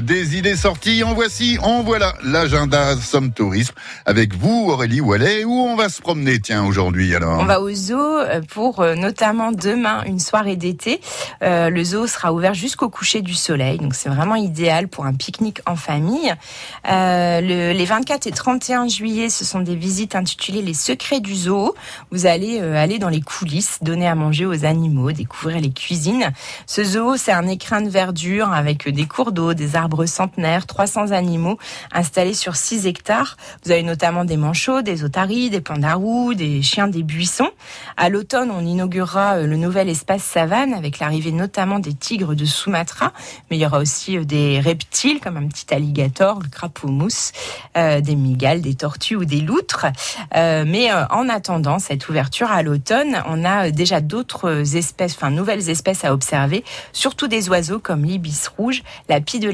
des idées sorties. En voici, en voilà l'agenda Somme Tourisme avec vous, Aurélie Wallet. Où on va se promener, tiens, aujourd'hui alors On va au zoo euh, pour euh, notamment demain une soirée d'été. Euh, le zoo sera ouvert jusqu'au coucher du soleil, donc c'est vraiment idéal pour un pique-nique en famille. le, les 24 et 31 juillet, ce sont des visites intitulées Les secrets du zoo. Vous allez aller dans les coulisses, donner à manger aux animaux, découvrir les cuisines. Ce zoo, c'est un écrin de verdure avec des cours d'eau, des arbres centenaires, 300 animaux installés sur 6 hectares. Vous avez notamment des manchots, des otaries, des pandarous, des chiens des buissons. À l'automne, on inaugurera euh, le nouvel espace savane avec l'arrivée notamment des tigres de Sumatra, mais il y aura aussi euh, des reptiles comme un petit alligator, le crapaud mousse, euh, des migales, des tortues ou des loutres. mais en attendant cette ouverture à l'automne, on a déjà d'autres espèces, enfin nouvelles espèces à observer, surtout des oiseaux comme l'ibis rouge, la pie de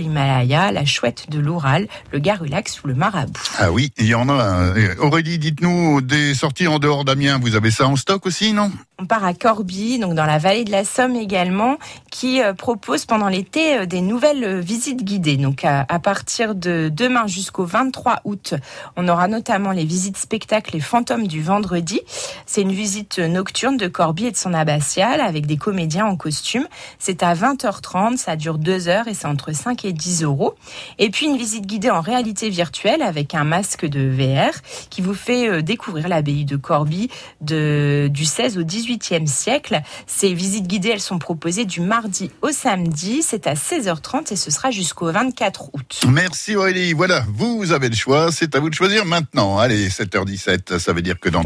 la chouette de l'Oural, le garulax ou le marabout. Ah oui, il y en a. Aurélie, dites-nous des sorties en dehors d'Amiens. Vous avez ça en stock aussi, non? On part à Corbie, donc dans la vallée de la Somme également, qui euh, propose pendant l'été euh, des nouvelles euh, visites guidées. Donc à, partir de demain jusqu'au 23 août, on aura notamment les visites spectacles Les Fantômes du Vendredi. C'est une visite nocturne de Corbie et de son abbatiale avec des comédiens en costume. C'est à 20h30, ça dure 2 heures et c'est entre 5 et 10 euros. Et puis une visite guidée en réalité virtuelle avec un masque de VR qui vous fait découvrir l'abbaye de Corbie du 16 au 18 siècle. Ces visites guidées, elles sont proposées du mardi au samedi. C'est à 16h30 et ce sera jusqu'au 24 août. Merci Aurélie. Voilà, vous avez le choix. C'est à vous de choisir maintenant. Allez, 7h17, ça veut dire que dans